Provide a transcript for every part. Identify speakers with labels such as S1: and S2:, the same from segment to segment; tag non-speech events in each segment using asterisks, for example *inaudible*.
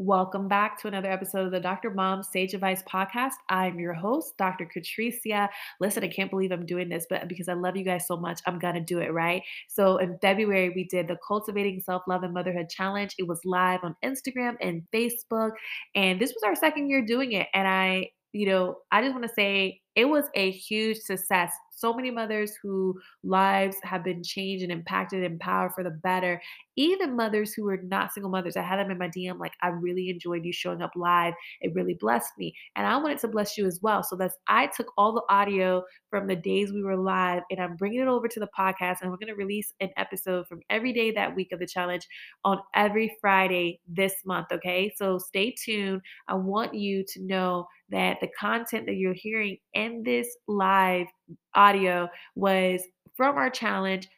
S1: Welcome back to another episode of the Dr. Mom Sage Advice Podcast. I'm your host, Dr. Catricia. Listen, I can't believe I'm doing this, but because I love you guys so much, I'm going to do it, right? So in February, we did the Cultivating Self Love and Motherhood Challenge. It was live on Instagram and Facebook. And this was our second year doing it. And I, you know, I just want to say it was a huge success so many mothers who lives have been changed and impacted and empowered for the better. Even mothers who were not single mothers. I had them in my DM like, I really enjoyed you showing up live. It really blessed me. And I wanted to bless you as well. So that's I took all the audio from the days we were live and I'm bringing it over to the podcast. And we're going to release an episode from every day that week of the challenge on every Friday this month. Okay. So stay tuned. I want you to know that the content that you're hearing in this live audio was from our challenge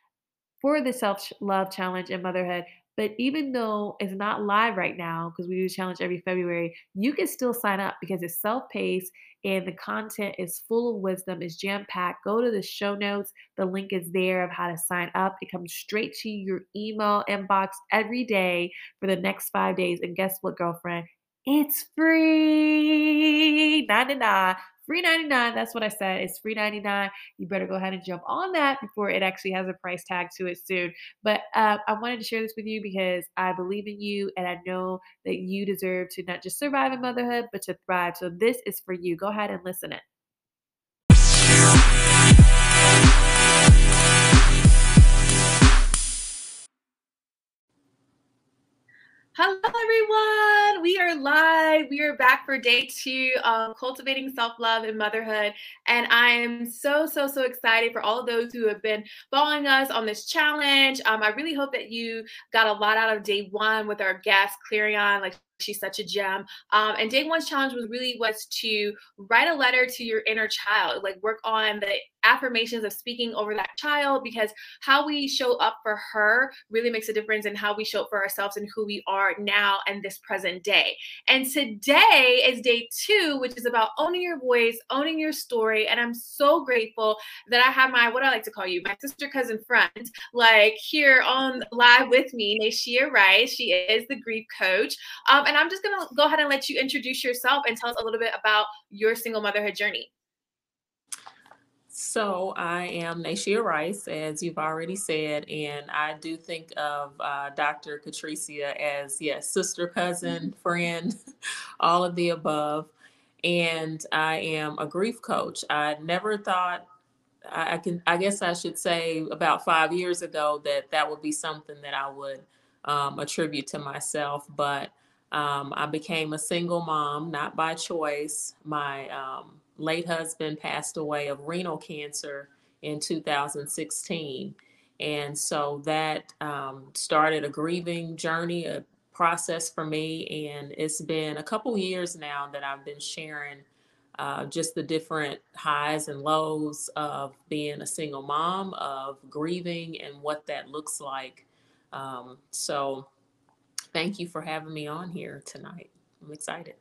S1: for the self love challenge and motherhood. But even though it's not live right now, because we do challenge every February, you can still sign up because it's self paced and the content is full of wisdom, is jam packed. Go to the show notes. The link is there of how to sign up. It comes straight to your email inbox every day for the next five days. And guess what, girlfriend? It's free. 99 free 99 that's what i said it's free 99 you better go ahead and jump on that before it actually has a price tag to it soon. But uh, i wanted to share this with you because i believe in you and i know that you deserve to not just survive in motherhood but to thrive. So this is for you. Go ahead and listen it Hello, everyone. We are live. We are back for day two of cultivating self love and motherhood. And I am so, so, so excited for all of those who have been following us on this challenge. Um, I really hope that you got a lot out of day one with our guest, Clarion. Like she's such a gem. Um, and day one's challenge was really was to write a letter to your inner child, like work on the affirmations of speaking over that child because how we show up for her really makes a difference in how we show up for ourselves and who we are now and this present day. And today is day two, which is about owning your voice, owning your story. And I'm so grateful that I have my, what I like to call you, my sister, cousin, friend, like here on live with me, Nayshea Rice. She is the grief coach. Um, and I'm just going to go ahead and let you introduce yourself and tell us a little bit about your single motherhood journey.
S2: So I am Nayshea Rice, as you've already said, and I do think of uh, Dr. Catricia as yes, sister, cousin, mm-hmm. friend, *laughs* all of the above. And I am a grief coach. I never thought I, I can. I guess I should say about five years ago that that would be something that I would um, attribute to myself, but um, I became a single mom, not by choice. My um, late husband passed away of renal cancer in 2016. And so that um, started a grieving journey, a process for me. And it's been a couple years now that I've been sharing uh, just the different highs and lows of being a single mom, of grieving, and what that looks like. Um, so thank you for having me on here tonight. I'm excited.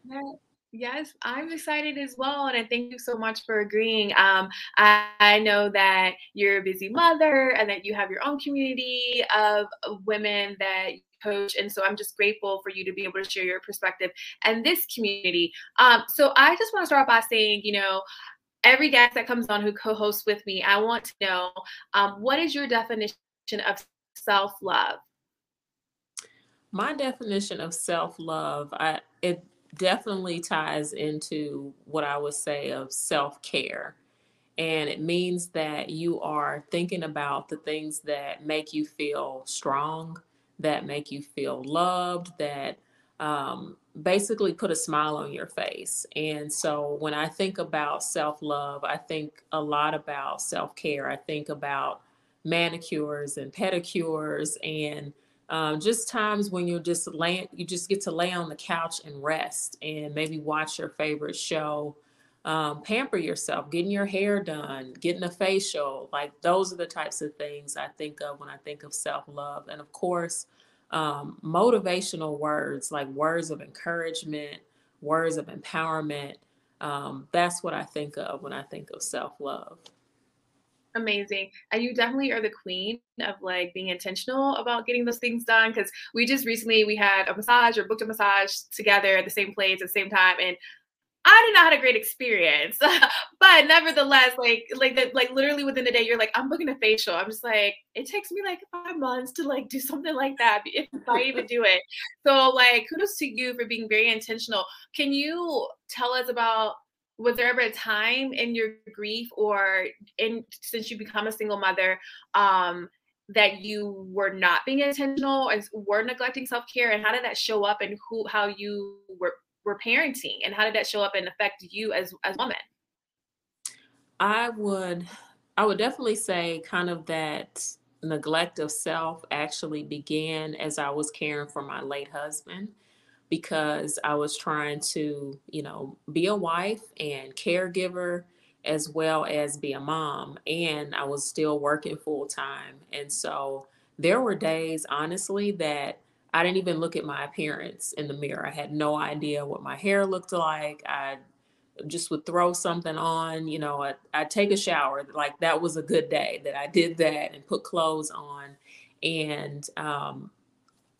S1: Yes, I'm excited as well. And I thank you so much for agreeing. Um, I, I, know that you're a busy mother and that you have your own community of, women that coach. And so I'm just grateful for you to be able to share your perspective and this community. Um, so I just want to start by saying, you know, every guest that comes on who co hosts with me, I want to know um, what is your definition of self love?
S2: My definition of self-love i it definitely ties into what i would say of self-care. And it means that you are thinking about the things that make you feel strong that make you feel loved that um, basically put a smile on your face. And so when i think about self-love i think a lot about self-care. I think about manicures and pedicures and um, just times when you're just laying, you just get to lay on the couch and rest and maybe watch your favorite show. Um, pamper yourself, getting your hair done, getting a facial. Like those are the types of things I think of when I think of self love. And of course, um, motivational words like words of encouragement, words of empowerment. Um, that's what I think of when I think of self love.
S1: Amazing. And you definitely are the queen of like being intentional about getting those things done. Cause we just recently we had a massage or booked a massage together at the same place at the same time. And I did not have a great experience. *laughs* but nevertheless, like like the, like literally within a day, you're like, I'm booking a facial. I'm just like, it takes me like five months to like do *laughs* something like that if I even do it. So like kudos to you for being very intentional. Can you tell us about was there ever a time in your grief or in since you become a single mother um that you were not being intentional and were neglecting self-care? And how did that show up and who how you were were parenting? And how did that show up and affect you as as a woman?
S2: I would i would definitely say kind of that neglect of self actually began as i was caring for my late husband because I was trying to, you know, be a wife and caregiver as well as be a mom. And I was still working full time. And so there were days, honestly, that I didn't even look at my appearance in the mirror. I had no idea what my hair looked like. I just would throw something on, you know, I'd, I'd take a shower. Like that was a good day that I did that and put clothes on. And, um,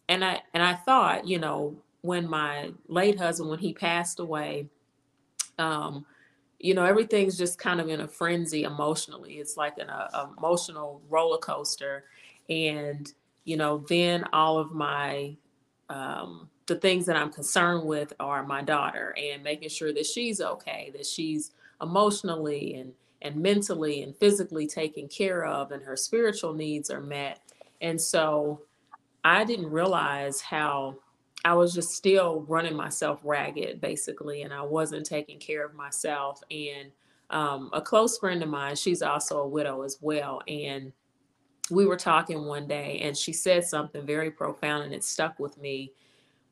S2: and I, and I thought, you know, when my late husband, when he passed away, um, you know, everything's just kind of in a frenzy emotionally. It's like an a, uh, emotional roller coaster. And, you know, then all of my, um, the things that I'm concerned with are my daughter and making sure that she's okay, that she's emotionally and, and mentally and physically taken care of and her spiritual needs are met. And so I didn't realize how I was just still running myself ragged, basically, and I wasn't taking care of myself. And um, a close friend of mine, she's also a widow as well. And we were talking one day, and she said something very profound, and it stuck with me.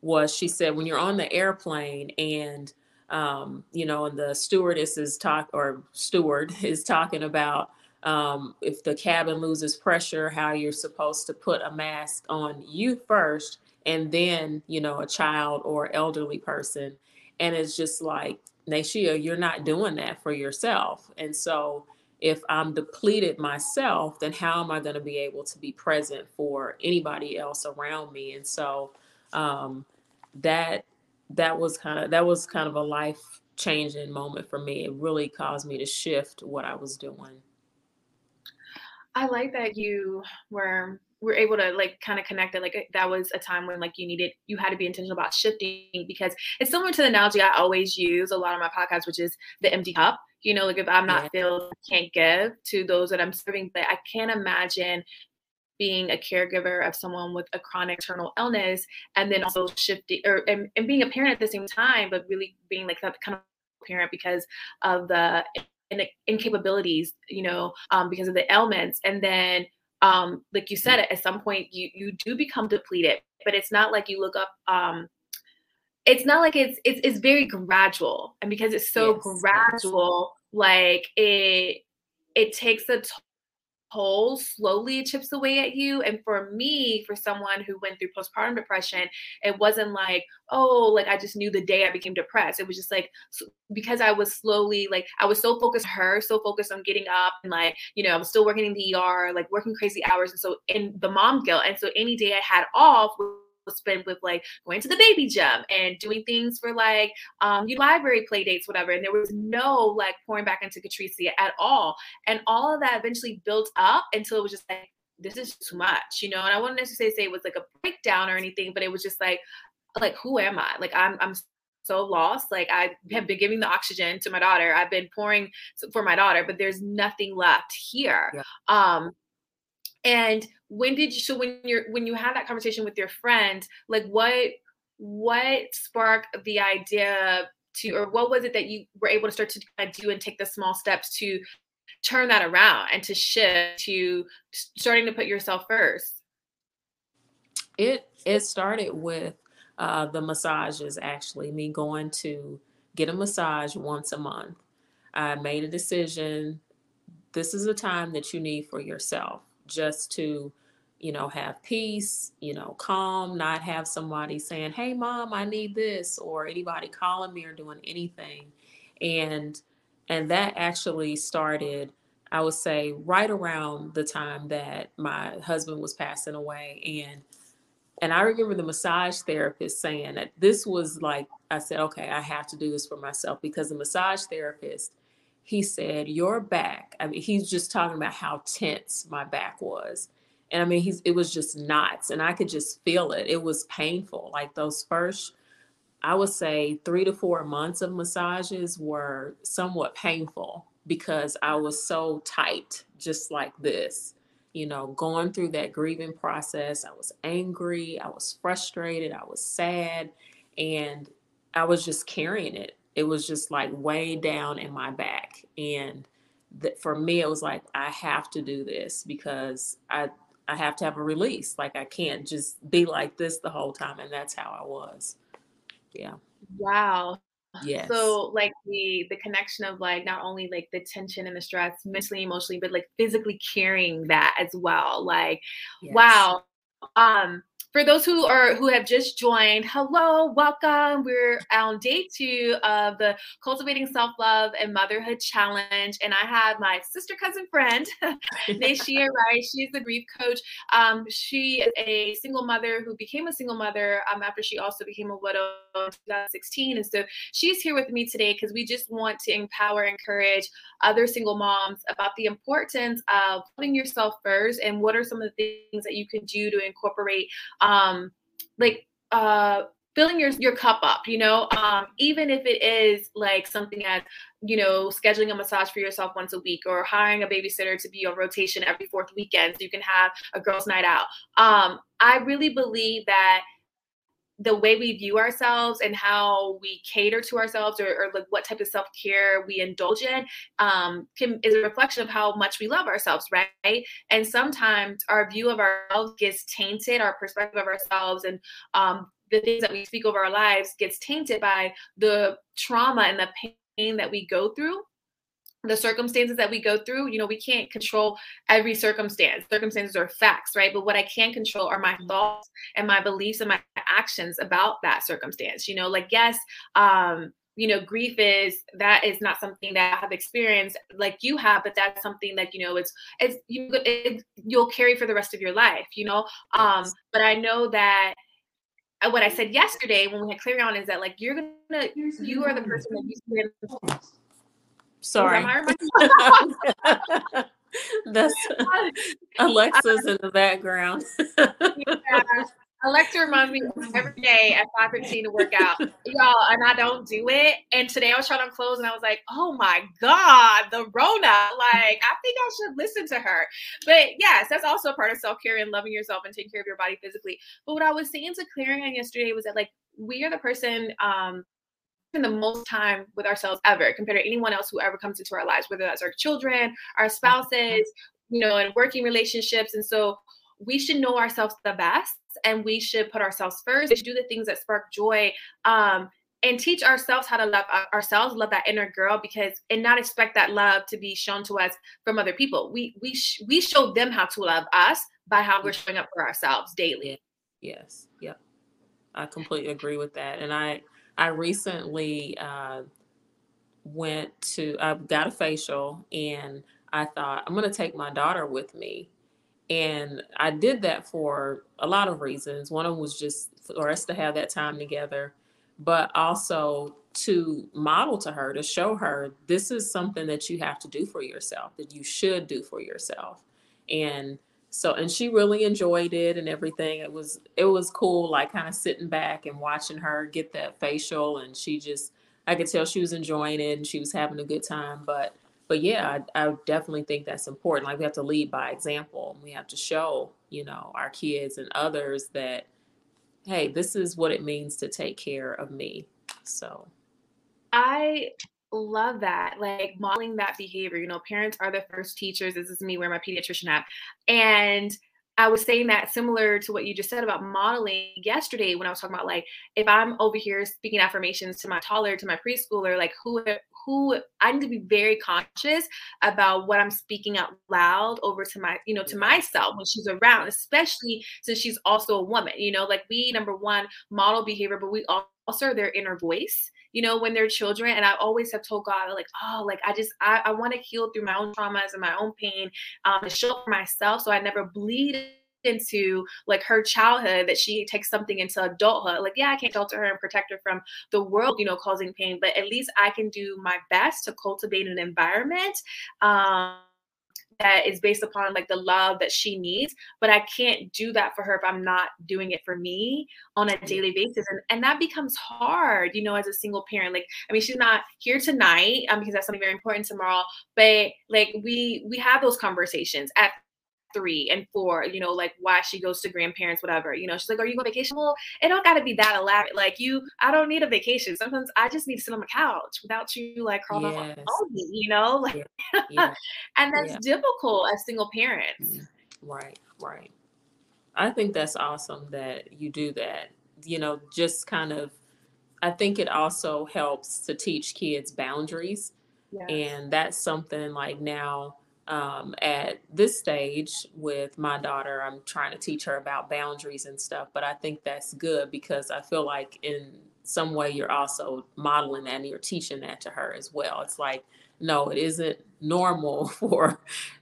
S2: Was she said, when you're on the airplane and um, you know, and the stewardess is talk or steward *laughs* is talking about um, if the cabin loses pressure, how you're supposed to put a mask on you first and then you know a child or elderly person and it's just like Nayshea, you're not doing that for yourself. And so if i'm depleted myself then how am i going to be able to be present for anybody else around me? And so um, that that was kind of that was kind of a life changing moment for me. It really caused me to shift what i was doing.
S1: I like that you were we're able to like kind of connect it like that was a time when like you needed you had to be intentional about shifting because it's similar to the analogy i always use a lot of my podcasts which is the empty cup you know like if i'm not yeah. filled I can't give to those that i'm serving but i can't imagine being a caregiver of someone with a chronic terminal illness and then also shifting or and, and being a parent at the same time but really being like that kind of parent because of the in, incapabilities you know um, because of the ailments and then um, like you said, at some point you you do become depleted, but it's not like you look up. Um, it's not like it's it's it's very gradual, and because it's so yes. gradual, like it it takes a toll slowly chips away at you and for me for someone who went through postpartum depression it wasn't like oh like i just knew the day i became depressed. It was just like because i was slowly like i was so focused on her so focused on getting up and like you know i was still working in the er like working crazy hours and so in the mom guilt and so any day i had off spend with like going to the baby gym and doing things for like um you library play dates, whatever. And there was no like pouring back into Catricia at all. And all of that eventually built up until it was just like, this is too much, you know. And I wouldn't necessarily say it was like a breakdown or anything, but it was just like, like who am I? Like I'm I'm so lost. Like I have been giving the oxygen to my daughter. I've been pouring for my daughter, but there's nothing left here. Yeah. Um, and when did you so when you're when you had that conversation with your friend, like what what sparked the idea to or what was it that you were able to start to do and take the small steps to turn that around and to shift to starting to put yourself first?
S2: It it started with uh, the massages actually, me going to get a massage once a month. I made a decision. This is a time that you need for yourself just to you know have peace you know calm not have somebody saying hey mom i need this or anybody calling me or doing anything. And and that actually started I would say right around the time that my husband was passing away. And and I remember the massage therapist saying that this was like I said okay I have to do this for myself because the massage therapist he said your back I mean he's just talking about how tense my back was and I mean he's it was just knots and I could just feel it it was painful like those first I would say 3 to 4 months of massages were somewhat painful because I was so tight, just like this. You know, going through that grieving process, I was angry, I was frustrated, I was sad, and I was just carrying it. It was just like way down in my back. And that for me, it was like, I have to do this because I I have to have a release. Like I can't just be like this the whole time. And that's how I was. Yeah.
S1: Wow.
S2: Yes.
S1: So like the the connection of like not only like the tension and the stress mentally, emotionally, but like physically carrying that as well. Like,
S2: Yes.
S1: wow. Um, for those who are who have just joined, hello, welcome. We're on day two of the Cultivating Self Love and Motherhood Challenge, and I have my sister cousin friend, *laughs* Nayshea Rice. She's the grief coach. Um, she is a single mother who became a single mother um, after she also became a widow in 2016, and so she's here with me today because we just want to empower, encourage other single moms about the importance of putting yourself first and what are some of the things that you can do to incorporate um like uh filling your your cup up you know? Um even if it is like something as you know scheduling a massage for yourself once a week or hiring a babysitter to be on rotation every fourth weekend so you can have a girls night out. Um i really believe that the way we view ourselves and how we cater to ourselves or, or like what type of self-care we indulge in um, can, is a reflection of how much we love ourselves right? And sometimes our view of ourselves gets tainted our perspective of ourselves and um, the things that we speak over our lives gets tainted by the trauma and the pain that we go through the circumstances that we go through, you know, we can't control every circumstance. Circumstances are facts, right? But what I can control are my thoughts and my beliefs and my actions about that circumstance. You know, like yes, um, you know, grief is that is not something that I have experienced like you have, but that's something that you know it's it's you it, you'll carry for the rest of your life. You know, um, but I know that uh, what I said yesterday when we had Clarion is that like you're gonna you are the person that you
S2: Sorry. *laughs* That's *laughs* *laughs* Alexa's in the background.
S1: yeah. Alexa reminds me every day at 5:15 to work out. Y'all, and I don't do it. And today I was trying on clothes and I was like, oh my God, the Rona. Like, I think I should listen to her. But yes, that's also a part of self-care and loving yourself and taking care of your body physically. But what I was saying to Clarion yesterday was that like we are the person um the most time with ourselves ever compared to anyone else who ever comes into our lives, whether that's our children, our spouses, you know, and working relationships. And so we should know ourselves the best and we should put ourselves first. We should do the things that spark joy. Um, and teach ourselves how to love ourselves, love that inner girl, because and not expect that love to be shown to us from other people. We we sh- we show them how to love us by how we're showing up for ourselves daily.
S2: Yes, yep, I completely agree with that, and I I recently uh, went to, I got a facial and I thought, I'm going to take my daughter with me. And I did that for a lot of reasons. One of them was just for us to have that time together, but also to model to her, to show her this is something that you have to do for yourself, that you should do for yourself. And so and she really enjoyed it and everything. It was it was cool like kind of sitting back and watching her get that facial and she just i could tell she was enjoying it and she was having a good time but but yeah I, I definitely think that's important. Like we have to lead by example we have to show you know our kids and others that hey this is what it means to take care of me. So.
S1: I love that like modeling that behavior you know parents are the first teachers this is me wearing my pediatrician hat. And I was saying that similar to what you just said about modeling yesterday when I was talking about like if I'm over here speaking affirmations to my toddler, to my preschooler, like who who I need to be very conscious about what I'm speaking out loud over to my, you know, to myself when she's around, especially since she's also a woman, you know, like we number one model behavior, but we also their inner voice you know when they're children and i always have told god like oh like i just i, I want to heal through my own traumas and my own pain um and show for myself so i never bleed into like her childhood that she takes something into adulthood. Like yeah i can't shelter her and protect her from the world you know causing pain but at least i can do my best to cultivate an environment um that is based upon like the love that she needs but i can't do that for her if i'm not doing it for me on a daily basis and, and that becomes hard you know as a single parent like i mean she's not here tonight um, because that's something very important tomorrow but like we we have those conversations at three and four, you know, like why she goes to grandparents, whatever. You know, she's like, Are you going vacation? Well, it don't gotta be that elaborate. Like you, I don't need a vacation. Sometimes I just need to sit on the couch without you like crawling yes. up on me, you know? *laughs* Like yeah. Yeah. and that's yeah. difficult as single parents.
S2: Mm, right, right. I think that's awesome that you do that. You know, just kind of I think it also helps to teach kids boundaries. And that's something like now um, at this stage with my daughter, I'm trying to teach her about boundaries and stuff. But I think that's good because I feel like in some way you're also modeling that and you're teaching that to her as well. It's like, no, it isn't normal *laughs* for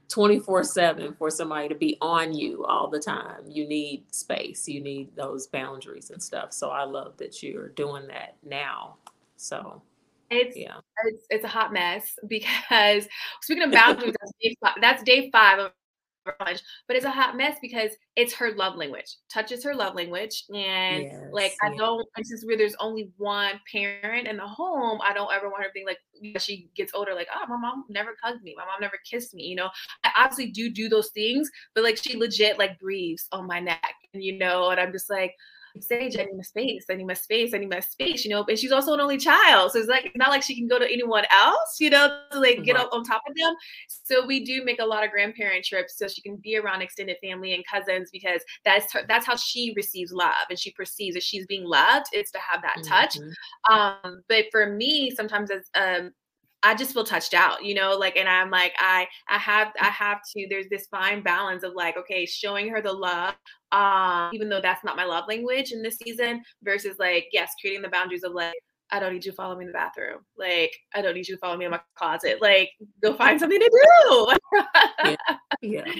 S2: 24 7 for somebody to be on you all the time. You need space, you need those boundaries and stuff. So I love that you're doing that now. So
S1: it's yeah. it's it's a hot mess because speaking of boundaries, *laughs* that's day five, that's day five of but it's a hot mess because it's her love language. Touch is her love language, and yes, like I don't. Since where there's only one parent in the home, I don't ever want her to think like she gets older, like oh my mom never hugged me, my mom never kissed me. You know, I obviously do do those things, but like she legit like breathes on my neck, and you know, and I'm just like Sage, I need my space. I need my space. I need my space, you know. But she's also an only child. So it's like it's not like she can go to anyone else, you know, to like get right. up on top of them. So we do make a lot of grandparent trips so she can be around extended family and cousins because that's her, that's how she receives love and she perceives that she's being loved. It's to have that mm-hmm. touch. Um, but for me, sometimes as um I just feel touched out, you know, like, and I'm like, I, I have, I have to, there's this fine balance of like, okay, showing her the love, um, even though that's not my love language in this season versus like, yes, creating the boundaries of like, I don't need you to follow me in the bathroom. Like, I don't need you to follow me in my closet. Like, go find something to do.
S2: yeah. *laughs* yeah.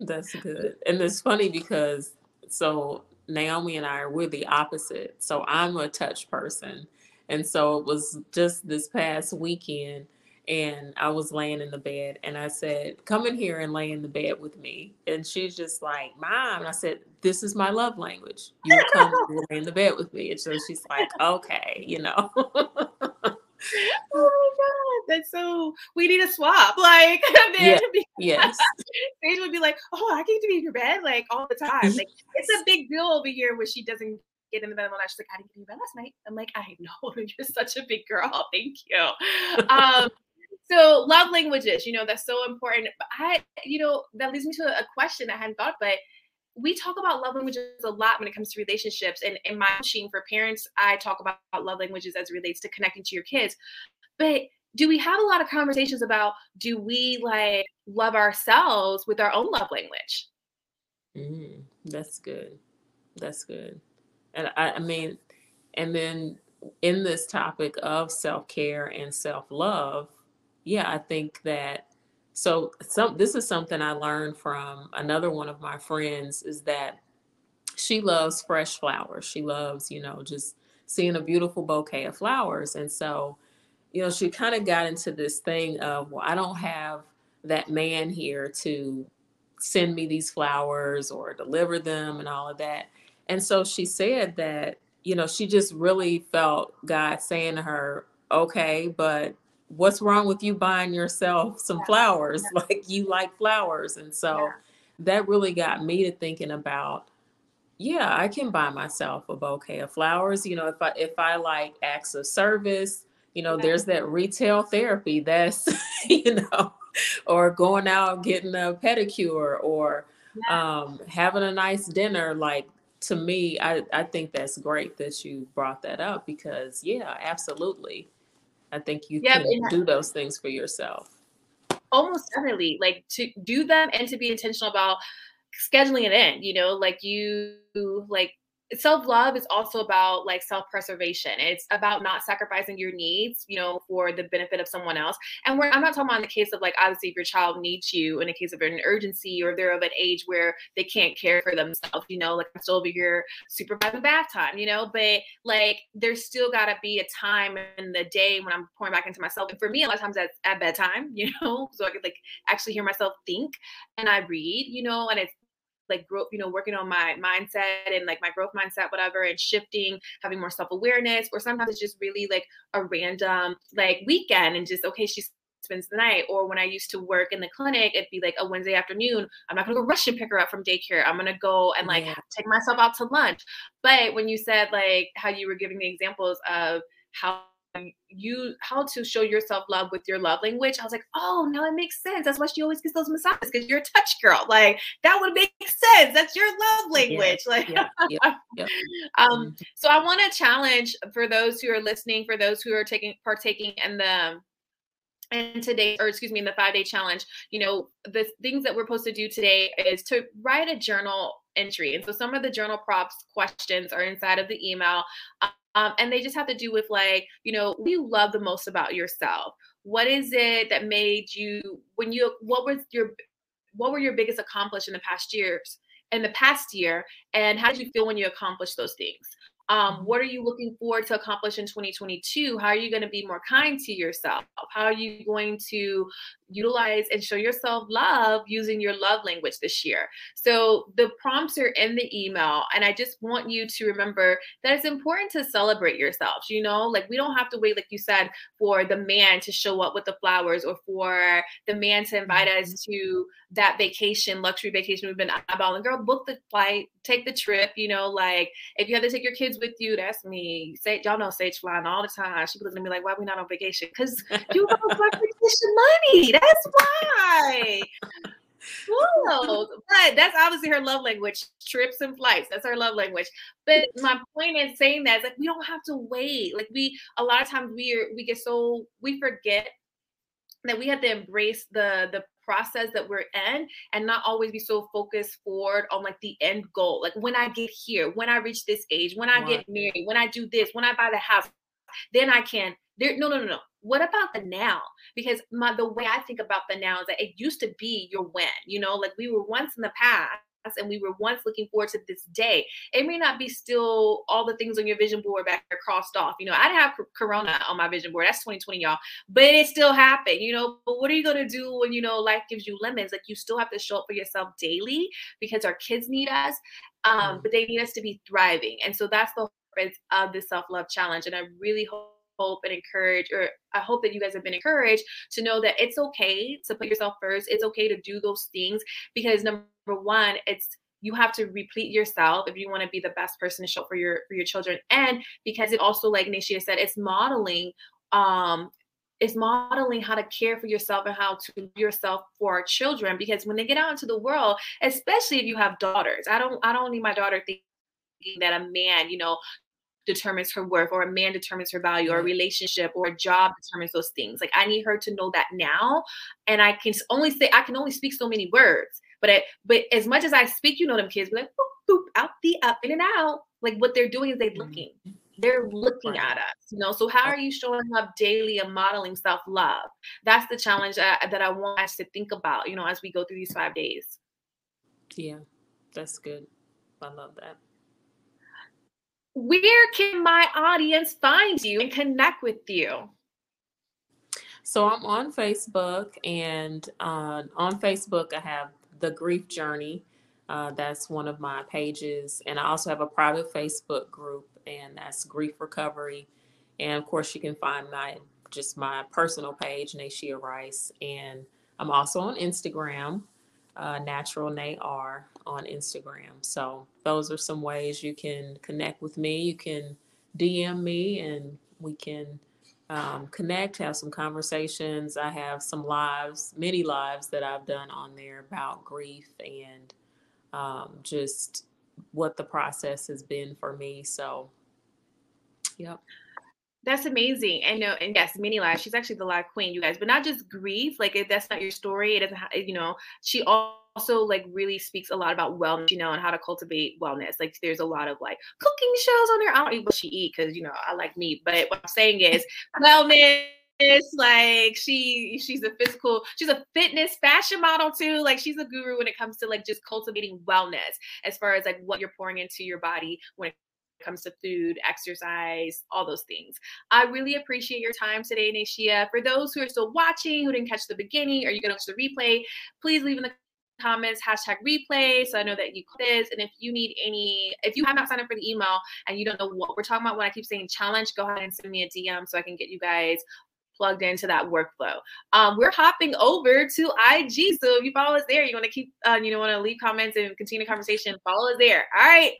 S2: That's good. And it's funny because so Naomi and I are we're the opposite. So I'm a touch person and so it was just this past weekend, and I was laying in the bed, and I said, Come in here and lay in the bed with me. And she's just like, Mom. And I said, This is my love language. You come lay in the bed with me. And so she's like, Okay, you know. *laughs*
S1: oh my god, that's so. We need a swap. Like, *laughs*
S2: yeah. *laughs* yes,
S1: Sage would be like, "Oh, I get to be in your bed like all the time." Like, it's a big deal over here when she doesn't get in the bed and she's like, I didn't get in bed last night. I'm like, I know, *laughs* you're such a big girl. *laughs* Thank you. Um, so love languages, you know, that's so important. But I, you know, that leads me to a question I hadn't thought, but we talk about love languages a lot when it comes to relationships. And in my machine for parents, I talk about love languages as it relates to connecting to your kids. But do we have a lot of conversations about do we like love ourselves with our own love language?
S2: Mm, that's good. That's good. And I, I mean, and then in this topic of self care and self love, yeah, I think that so some this is something I learned from another one of my friends is that she loves fresh flowers. She loves, you know, just seeing a beautiful bouquet of flowers. And so, you know, she kind of got into this thing of, well, I don't have that man here to send me these flowers or deliver them and all of that. And so she said that, you know, she just really felt God saying to her, okay, but what's wrong with you buying yourself some flowers? *laughs* Like you like flowers. And so yeah. that really got me to thinking about, yeah, I can buy myself a bouquet of flowers. You know, if I if I like acts of service, you know, there's that retail therapy that's, *laughs* you know, or going out getting a pedicure or um, having a nice dinner. Like to me, I, I think that's great that you brought that up because, yeah, absolutely. I think you yeah, can do those things for yourself.
S1: Almost definitely. Like to do them and to be intentional about scheduling it in, you know, like you, like self love is also about like self preservation. It's about not sacrificing your needs, you know, for the benefit of someone else. And we're, I'm not talking about in the case of like, obviously, if your child needs you in a case of an urgency or they're of an age where they can't care for themselves, you know, like I'm still over here supervising bath time, you know, but like there's still got to be a time in the day when I'm pouring back into myself. And for me, a lot of times that's at bedtime, *laughs* you know, so I could like actually hear myself think and I read, you know, and it's like growth, you know, working on my mindset and like my growth mindset, whatever, and shifting, having more self awareness, or sometimes it's just really like a random like weekend and just, okay, she spends the night. Or when I used to work in the clinic, it'd be like a Wednesday afternoon. I'm not gonna go rush and pick her up from daycare. I'm gonna go and like yeah. take myself out to lunch. But when you said like how you were giving the examples of how you how to show yourself love with your love language. I was like, oh, now it makes sense. That's why she always gets those massages because you're a touch girl. Like that would make sense. That's your love language. Yeah, like, yeah, yeah, *laughs* um, mm-hmm. so I want to challenge for those who are listening, for those who are taking partaking in the and today or excuse me in the five day challenge you know the things that we're supposed to do today is to write a journal entry and so some of the journal props questions are inside of the email um, and they just have to do with like, you know, what you love the most about yourself? What is it that made you when you what was your what were your biggest accomplishments in the past years in the past year and how did you feel when you accomplished those things um, mm-hmm. what are you looking forward to accomplish in 2022? How are you going to be more kind to yourself? How are you going to utilize and show yourself love using your love language this year? So the prompts are in the email. And I just want you to remember that it's important to celebrate yourself. You know, like we don't have to wait, like you said, for the man to show up with the flowers or for the man to invite us mm-hmm. to that vacation, luxury vacation we've been eyeballing. Girl, book the flight, take the trip. You know, like if you have to take your kids with you, that's me. Say, y'all know Sage flying all the time. She looking at me like, why we not on vacation? Because you *laughs* have vacation money. That's why. Whoa. But that's obviously her love language, trips and flights. That's her love language. But mm-hmm. my point in saying that is like we don't have to wait. Like we a lot of times we are we get so we forget that we have to embrace the the process that we're in and not always be so focused forward on like the end goal. Like when I get here, when I reach this age, when I wow. get married, when I do this, when I buy the house, then I can. There, no, no, no, no. What about the now? Because my the way I think about the now is that it used to be your when. You know, like we were once in the past and we were once looking forward to this day. It may not be still all the things on your vision board back there crossed off. You know, I didn't have Corona on my vision board. That's 2020, y'all. But it still happened, you know. But what are you gonna do when you know life gives you lemons? Like you still have to show up for yourself daily because our kids need us. Um, mm. but they need us to be thriving. And so that's the of the self-love challenge. And I really hope hope and encourage, or I hope that you guys have been encouraged to know that it's okay to put yourself first. It's okay to do those things because number one, it's you have to replete yourself if you want to be the best person to show for your for your children and because it also like Nayshea said it's modeling um it's modeling how to care for yourself and how to yourself for our children because when they get out into the world especially if you have daughters i don't i don't need my daughter thinking that a man you know determines her worth or a man determines her value or a relationship or a job determines those things. Like i need her to know that now and i can only say i can only speak so many words but I, but as much as i speak you know them kids be like boop, boop, out the up in and out. Like what they're doing is they're mm-hmm. looking they're looking at us you know? So how are you showing up daily and modeling self-love? That's the challenge that, that i want us to think about you know as we go through these five days.
S2: Yeah that's good. I love that
S1: where can my audience find you and connect with you?
S2: So I'm on Facebook, and uh, on Facebook, I have the Grief Journey. Uh, that's one of my pages. And I also have a private Facebook group, and that's Grief Recovery. And of course, you can find my just my personal page, Nayshea Rice. And I'm also on Instagram, uh, Natural Nay R on Instagram. So those are some ways you can connect with me. You can DM me and we can um, connect, have some conversations. I have some lives, many lives that I've done on there about grief and um, just what the process has been for me. So, yep.
S1: That's amazing. And no, and yes, many lives. She's actually the live queen, you guys. But not just grief. Like if that's not your story, it doesn't. Have, you know, she all also like really speaks a lot about wellness, you know, and how to cultivate wellness. Like there's a lot of like cooking shows on there. I don't eat what she eat because you know I like meat, but what I'm saying is wellness like she she's a physical she's a fitness fashion model too like she's a guru when it comes to like just cultivating wellness as far as like what you're pouring into your body when it comes to food, exercise, all those things. I really appreciate your time today, Nayshea. For those who are still watching, who didn't catch the beginning, or you gonna watch the replay, please leave in the comments hashtag replay so i know that you this and if you need any if you have not signed up for the email and you don't know what we're talking about when i keep saying challenge go ahead and send me a dm so i can get you guys plugged into that workflow. Um, we're hopping over to IG. So if you follow us there, you want to keep, uh, you know, want to leave comments and continue the conversation, follow us there. All right.